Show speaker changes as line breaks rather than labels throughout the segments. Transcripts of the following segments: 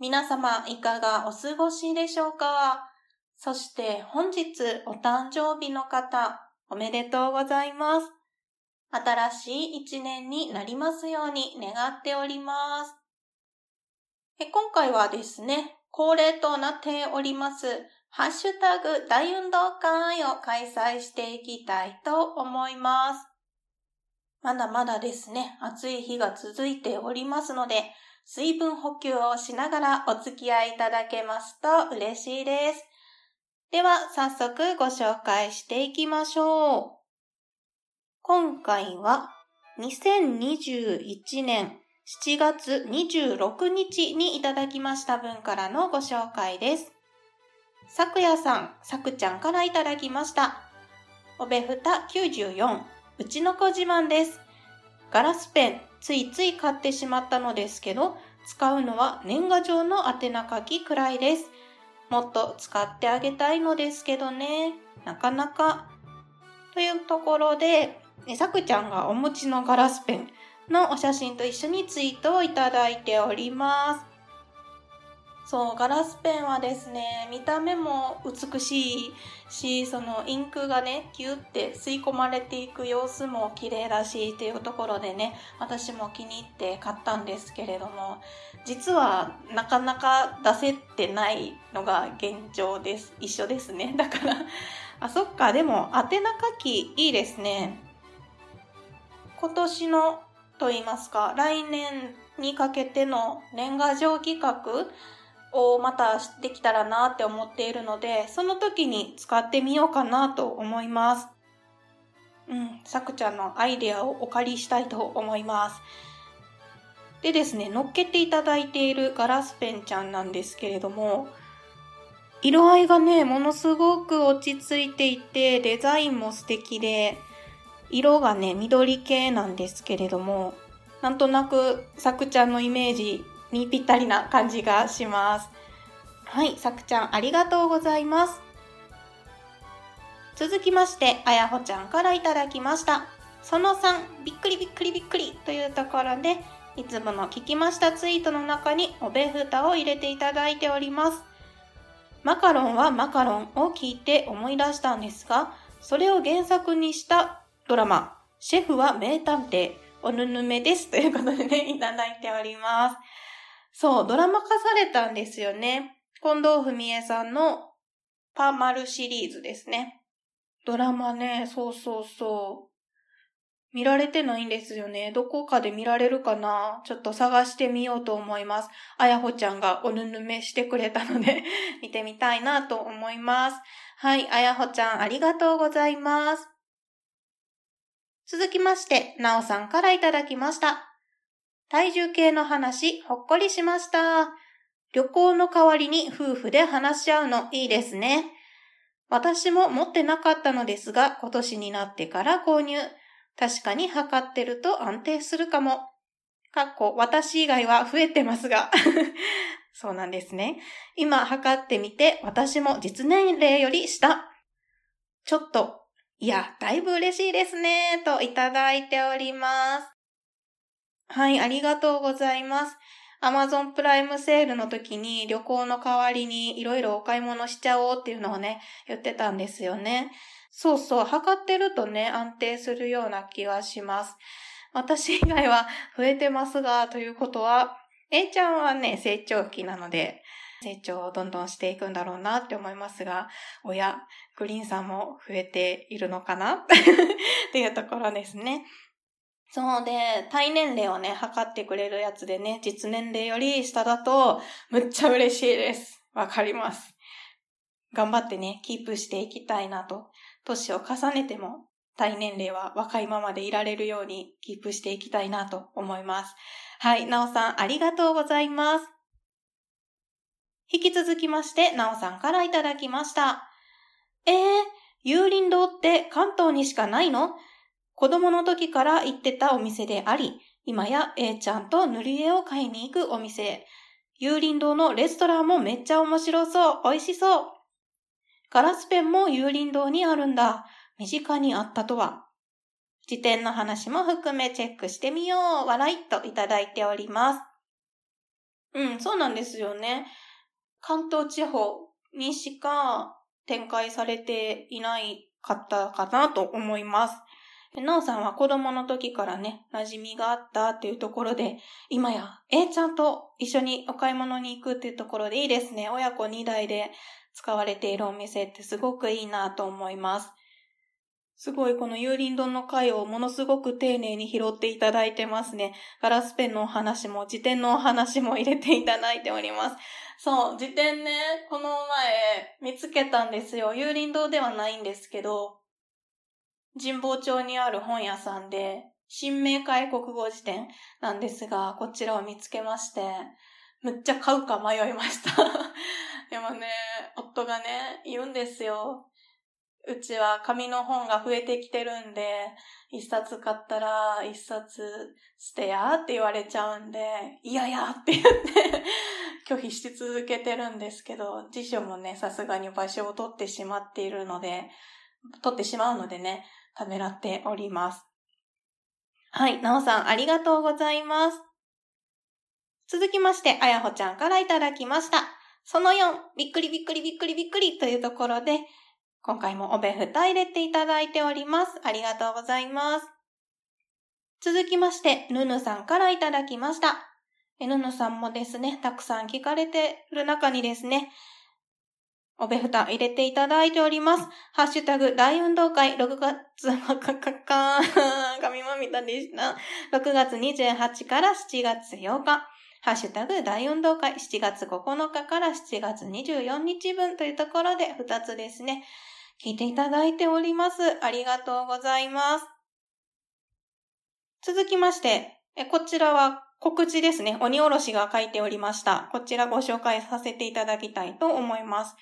皆様、いかがお過ごしでしょうか？そして本日お誕生日の方、おめでとうございます。新しい一年になりますように願っております。今回はですね、恒例となっております、ハッシュタグ大運動会を開催していきたいと思います。まだまだですね、暑い日が続いておりますので、水分補給をしながらお付き合いいただけますと嬉しいです。では、早速ご紹介していきましょう。今回は、2021年7月26日にいただきました分からのご紹介です。さくやさん、さくちゃんからいただきました。おべふた94、うちの子自慢です。ガラスペン、ついつい買ってしまったのですけど、使うのは年賀状の宛名書きくらいです。もっと使ってあげたいのですけどね。なかなか。というところで、さくちゃんがお持ちのガラスペンのお写真と一緒にツイートをいただいております。そう、ガラスペンはですね、見た目も美しいし、そのインクがね、ギュって吸い込まれていく様子も綺麗だしっていうところでね、私も気に入って買ったんですけれども、実はなかなか出せてないのが現状です。一緒ですね。だから、あ、そっか、でも宛名書きいいですね。今年のと言いますか、来年にかけての年賀状企画をまたできたらなって思っているので、その時に使ってみようかなと思います。うん、さくちゃんのアイデアをお借りしたいと思います。でですね、乗っけていただいているガラスペンちゃんなんですけれども、色合いがね、ものすごく落ち着いていて、デザインも素敵で、色がね、緑系なんですけれども、なんとなくさくちゃんのイメージにぴったりな感じがします。はい、さくちゃんありがとうございます。続きまして、あやほちゃんからいただきました。その3、びっくりびっくりびっくりというところで、いつもの聞きましたツイートの中におべふたを入れていただいております。マカロンはマカロンを聞いて思い出したんですが、それを原作にしたドラマ、シェフは名探偵、おぬぬめです。ということでね、いただいております。そう、ドラマ化されたんですよね。近藤文江さんのパーマルシリーズですね。ドラマね、そうそうそう。見られてないんですよね。どこかで見られるかな？ちょっと探してみようと思います。あやほちゃんがおぬぬめしてくれたので 見てみたいなと思います。はい、あやほちゃんありがとうございます。続きまして、なおさんからいただきました。体重計の話、ほっこりしました。旅行の代わりに夫婦で話し合うのいいですね。私も持ってなかったのですが、今年になってから購入。確かに測ってると安定するかも。かっこ、私以外は増えてますが。そうなんですね。今測ってみて、私も実年齢より下。ちょっと、いや、だいぶ嬉しいですね、といただいております。はい、ありがとうございます。アマゾンプライムセールの時に旅行の代わりにいろいろお買い物しちゃおうっていうのをね、言ってたんですよね。そうそう、測ってるとね、安定するような気がします。私以外は増えてますが、ということは、A ちゃんはね、成長期なので、成長をどんどんしていくんだろうなって思いますが、親、グリーンさんも増えているのかな？っていうところですね。そうで、体年齢をね、測ってくれるやつでね、実年齢より下だと、むっちゃ嬉しいです。わかります。頑張ってね、キープしていきたいなと。年を重ねても、体年齢は若いままでいられるようにキープしていきたいなと思います。はい、なおさん、ありがとうございます。引き続きまして、なおさんからいただきました。えー、有林堂って関東にしかないの？子供の時から行ってたお店であり、今や A ちゃんと塗り絵を買いに行くお店。有林堂のレストランもめっちゃ面白そう。美味しそう。ガラスペンも有林堂にあるんだ。身近にあったとは。辞典の話も含めチェックしてみよう。笑いといただいております。うん、そうなんですよね。関東地方にしか展開されていないかったかなと思います。なおさんは子供の時からね、馴染みがあったっていうところで、今や A ちゃんと一緒にお買い物に行くっていうところでいいですね。親子2代で使われているお店ってすごくいいなと思います。すごいこの有林丼の回をものすごく丁寧に拾っていただいてますね。ガラスペンのお話も辞典のお話も入れていただいております。そう、辞典ね、この前見つけたんですよ。有林堂ではないんですけど、神保町にある本屋さんで、新明解国語辞典なんですが、こちらを見つけまして、むっちゃ買うか迷いました。でもね、夫がね、言うんですよ。うちは紙の本が増えてきてるんで、一冊買ったら一冊捨てやって言われちゃうんで、いややって言って 拒否し続けてるんですけど、辞書もね、さすがに場所を取ってしまっているので、取ってしまうのでね、ためらっております。はい、なおさんありがとうございます。続きまして、あやほちゃんからいただきました。その4、びっくりびっくりびっくりびっくりというところで、今回もおべふた入れていただいております。ありがとうございます。続きまして、ぬぬさんからいただきました。ぬぬさんもですね、たくさん聞かれてる中にですね、おべふた入れていただいております。ハッシュタグ大運動会6月、かかか、神まみたでした。6月28から7月8日。ハッシュタグ大運動会7月9日から7月24日分というところで2つですね。聞いていただいております。ありがとうございます。続きまして、こちらは告知ですね。鬼おろしが書いておりました。こちらご紹介させていただきたいと思います。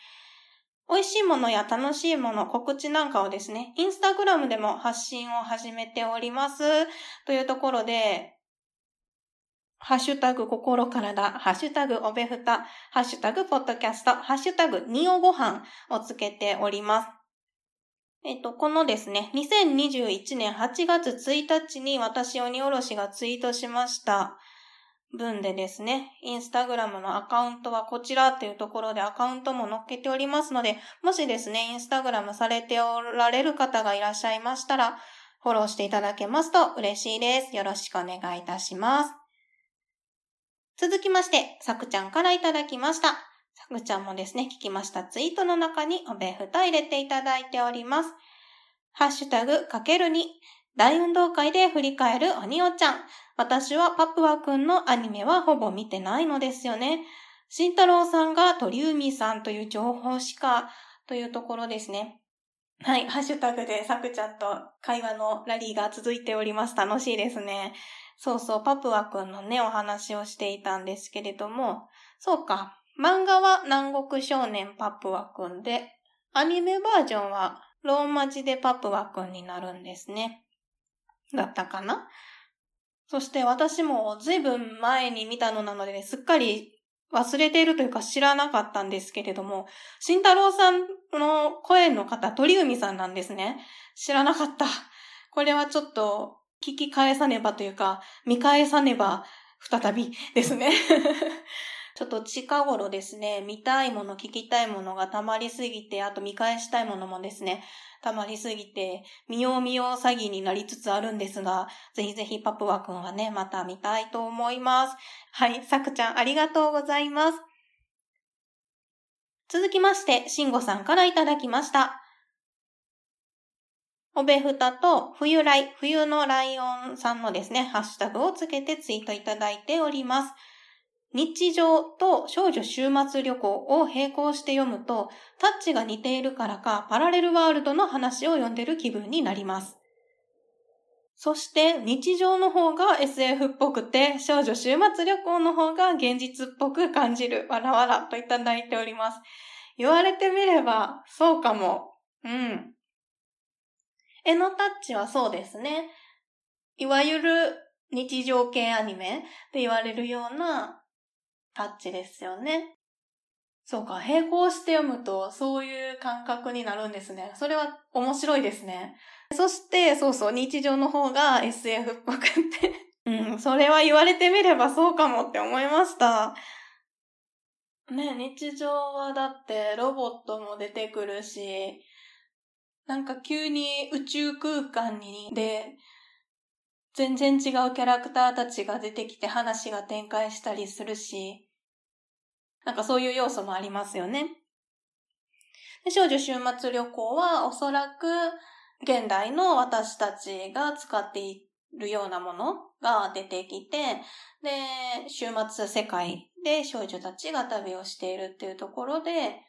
美味しいものや楽しいもの、告知なんかをですね、インスタグラムでも発信を始めております。というところで、ハッシュタグ心からだ、ハッシュタグおべふた、ハッシュタグポッドキャスト、ハッシュタグにおごはんをつけております。えっと、このですね、2021年8月1日に私鬼おろしがツイートしました文でですね、インスタグラムのアカウントはこちらっていうところでアカウントも載っけておりますので、もしですね、インスタグラムされておられる方がいらっしゃいましたら、フォローしていただけますと嬉しいです。よろしくお願いいたします。続きまして、さくちゃんからいただきました。さくちゃんもですね、聞きましたツイートの中におべふた入れていただいております。ハッシュタグかける2。大運動会で振り返るおにおちゃん。私はパプワくんのアニメはほぼ見てないのですよね。慎太郎さんが鳥海さんという情報しかというところですね。はい、ハッシュタグでさくちゃんと会話のラリーが続いております。楽しいですね。そうそう、パプワくんのね、お話をしていたんですけれども、そうか、漫画は南国少年パプワくんで、アニメバージョンはローマ字でパプワくんになるんですね。だったかな？そして私も随分前に見たのなので、ね、すっかり忘れているというか知らなかったんですけれども、慎太郎さんの声の方、鳥海さんなんですね。知らなかった。これはちょっと聞き返さねばというか、見返さねば再びですね。ちょっと近頃ですね、見たいもの、聞きたいものが溜まりすぎて、あと見返したいものもですね、溜まりすぎて、見よう見よう詐欺になりつつあるんですが、ぜひぜひパプワくんはね、また見たいと思います。はい、さくちゃんありがとうございます。続きまして、しんごさんからいただきました。おべふたと冬来、冬のライオンさんのですね、ハッシュタグをつけてツイートいただいております。日常と少女週末旅行を並行して読むと、タッチが似ているからか、パラレルワールドの話を読んでる気分になります。そして日常の方が SF っぽくて、少女週末旅行の方が現実っぽく感じる。わらわらといただいております。言われてみれば、そうかも。うん。絵のタッチはそうですね。いわゆる日常系アニメって言われるようなタッチですよね。そうか、並行して読むとそういう感覚になるんですね。それは面白いですね。そして、そうそう、日常の方が SF っぽくてうん、それは言われてみればそうかもって思いました。ね、日常はだってロボットも出てくるし、なんか急に宇宙空間にで、全然違うキャラクターたちが出てきて話が展開したりするし、なんかそういう要素もありますよね。で少女週末旅行はおそらく現代の私たちが使っているようなものが出てきて、で、週末世界で少女たちが旅をしているっていうところで、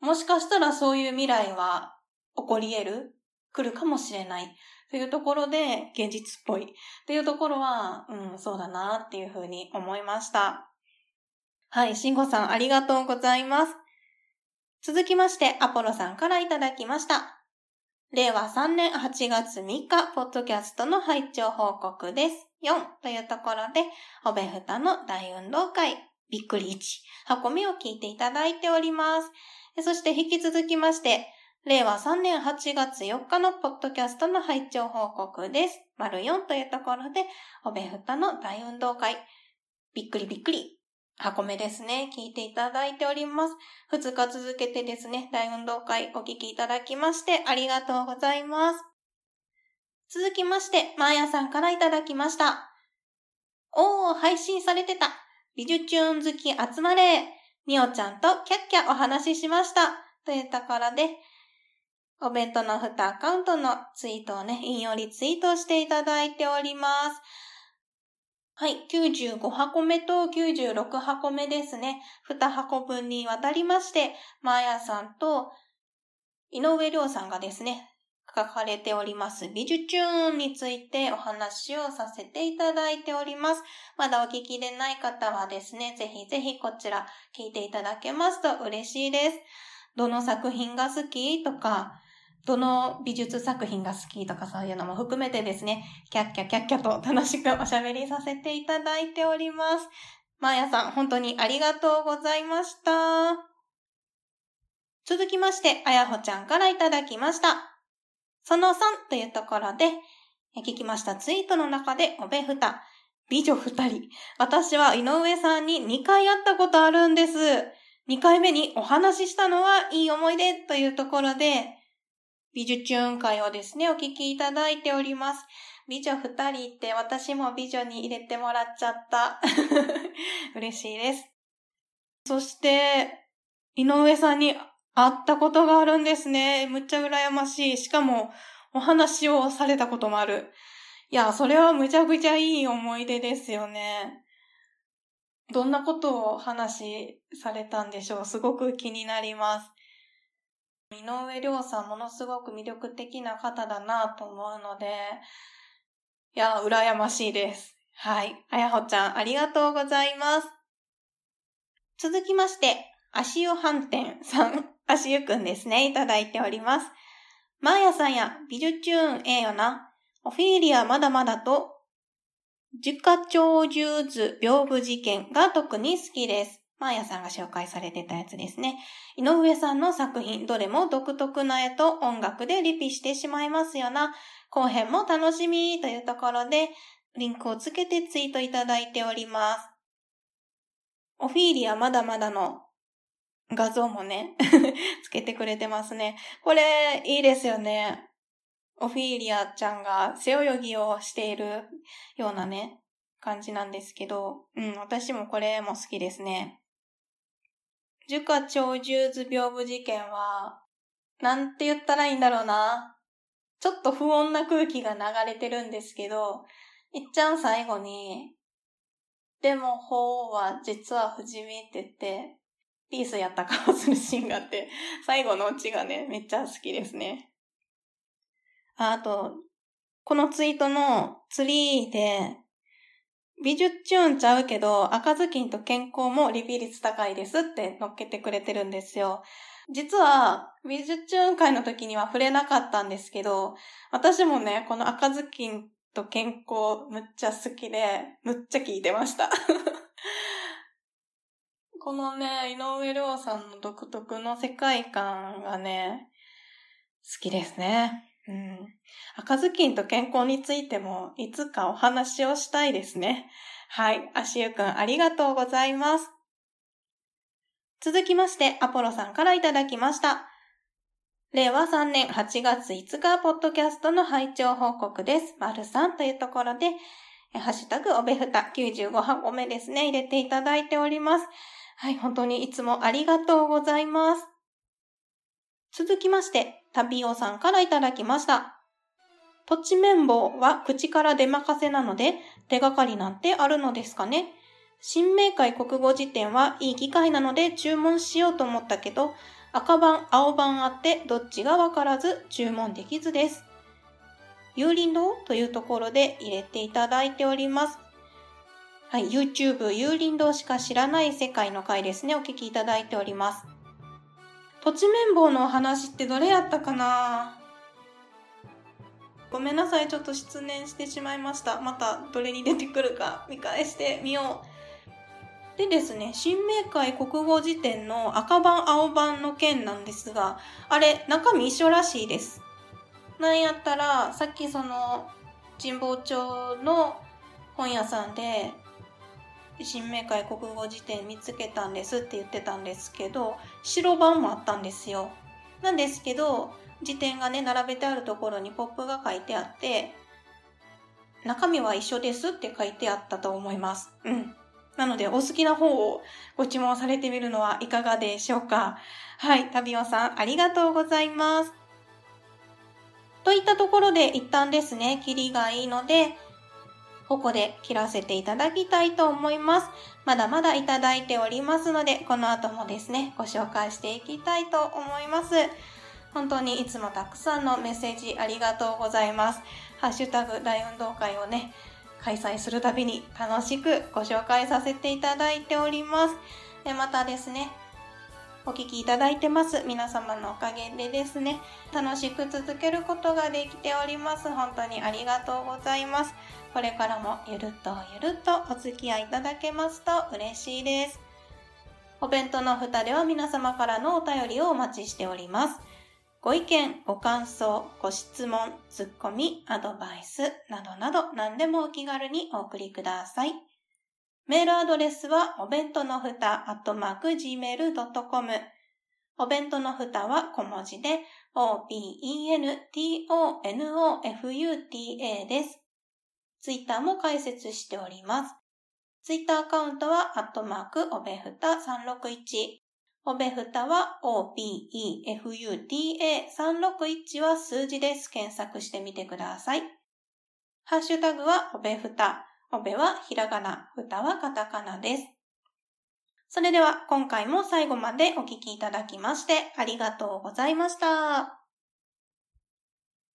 もしかしたらそういう未来は起こり得る来るかもしれないというところで現実っぽいっていうところは、うん、そうだなっていうふうに思いました。はい、慎吾さんありがとうございます。続きまして、アポロさんからいただきました。令和3年8月3日、ポッドキャストの拝聴報告です。4というところで、おべふたの大運動会、びっくり1、箱目を聞いていただいております。そして引き続きまして、令和3年8月4日のポッドキャストの拝聴報告です。丸4というところで、おべふたの大運動会、びっくりびっくり箱目ですね、聞いていただいております。2日続けてですね、大運動会お聞きいただきましてありがとうございます。続きまして、マーヤさんからいただきました。おー、配信されてた。美術チューン好き集まれ。みおちゃんとキャッキャお話ししました。というところで、お弁当の蓋アカウントのツイートをね、引用リツイートしていただいております。はい、95箱目と96箱目ですね。2箱分にわたりまして、マーヤさんと井上亮さんがですね、書かれております美術チューンについてお話をさせていただいております。まだお聞きでない方はですね、ぜひぜひこちら聞いていただけますと嬉しいです。どの作品が好きとか、どの美術作品が好きとかそういうのも含めてですね、キャッキャキャッキャと楽しくおしゃべりさせていただいております。まーやさん、本当にありがとうございました。続きまして、あやほちゃんからいただきました。その3というところで、聞きましたツイートの中で、おべふた、美女二人。私は井上さんに2回会ったことあるんです。2回目にお話ししたのはいい思い出というところで、美術チューン会をですね、お聞きいただいております。美女二人って私も美女に入れてもらっちゃった。嬉しいです。そして、井上さんに会ったことがあるんですね。むっちゃ羨ましい。しかも、お話をされたこともある。いや、それはむちゃくちゃいい思い出ですよね。どんなことを話されたんでしょう？すごく気になります。井上亮さんものすごく魅力的な方だなと思うので、いや、羨ましいです。はい。あやほちゃん、ありがとうございます。続きまして、足湯飯店さん、足湯くんですね、いただいております。マーヤさんや美術チューンええよな。オフィーリアまだまだと、自家鳥獣図屏風事件が特に好きです。マーヤさんが紹介されてたやつですね。井上さんの作品、どれも独特な絵と音楽でリピしてしまいますよな。後編も楽しみというところで、リンクをつけてツイートいただいております。オフィーリアまだまだの画像もね つけてくれてますね。これ、いいですよね。オフィーリアちゃんが背泳ぎをしているようなね、感じなんですけど、うん、私もこれも好きですね。樹下鳥獣図屏風事件は、なんて言ったらいいんだろうな。ちょっと不穏な空気が流れてるんですけど、いっちゃん最後に、でも、ほうは実は不死身って言って、ピースやった顔するシーンがあって、最後のオチがね、めっちゃ好きですね。ああと、このツイートのツリーで、美術チューンちゃうけど、赤ずきんと健康もリピ率高いですって乗っけてくれてるんですよ。実は、美術チューン会の時には触れなかったんですけど、私もね、この赤ずきんと健康むっちゃ好きで、むっちゃ聞いてました。このね、井上涼さんの独特の世界観がね、好きですね。うん。赤ずきんと健康についても、いつかお話をしたいですね。はい。足湯くん、ありがとうございます。続きまして、アポロさんからいただきました。令和3年8月5日、ポッドキャストの拝聴報告です。丸さんというところで、ハッシュタグ、おべふた95箱目ですね、入れていただいております。はい、本当にいつもありがとうございます。続きまして、旅オさんからいただきました。土地綿棒は口から出任せなので、手がかりなんてあるのですかね新明解国語辞典はいい機会なので注文しようと思ったけど、赤版、青版あってどっちがわからず注文できずです。有林堂というところで入れていただいております。はい、YouTube 有林堂しか知らない世界の回ですね、お聞きいただいております。土地綿棒のお話ってどれやったかな？ごめんなさい、ちょっと失念してしまいました。またどれに出てくるか見返してみよう。でですね、新明解国語辞典の赤版青版の件なんですが、あれ、中身一緒らしいです。なんやったら、さっきその、神保町の本屋さんで、新明解国語辞典見つけたんですって言ってたんですけど、白版もあったんですよ。なんですけど、辞典がね、並べてあるところにポップが書いてあって、中身は一緒ですって書いてあったと思います。うん。なので、お好きな方をご注文されてみるのはいかがでしょうか。はい、旅オさん、ありがとうございます。といったところで一旦ですね、キリがいいので、ここで切らせていただきたいと思います。まだまだいただいておりますので、この後もですね、ご紹介していきたいと思います。本当にいつもたくさんのメッセージありがとうございます。ハッシュタグ大運動会をね、開催するたびに楽しくご紹介させていただいております。でまたですね、お聞きいただいてます。皆様のおかげでですね、楽しく続けることができております。本当にありがとうございます。これからもゆるっとゆるっとお付き合いいただけますと嬉しいです。お弁当の蓋では皆様からのお便りをお待ちしております。ご意見、ご感想、ご質問、ツッコミ、アドバイスなどなど何でもお気軽にお送りください。メールアドレスはお弁当のふた、アットマーク、gmail.com。お弁当のふたは小文字で、o-b-e-n-t-o-n-o-f-u-t-a です。ツイッターも開設しております。ツイッターアカウントは、アットマーク、おべふた361。おべふたは、OBEFUTA361 は数字です。検索してみてください。ハッシュタグは、おべふた。おべはひらがな、ふたはカタカナです。それでは、今回も最後までお聴きいただきまして、ありがとうございました。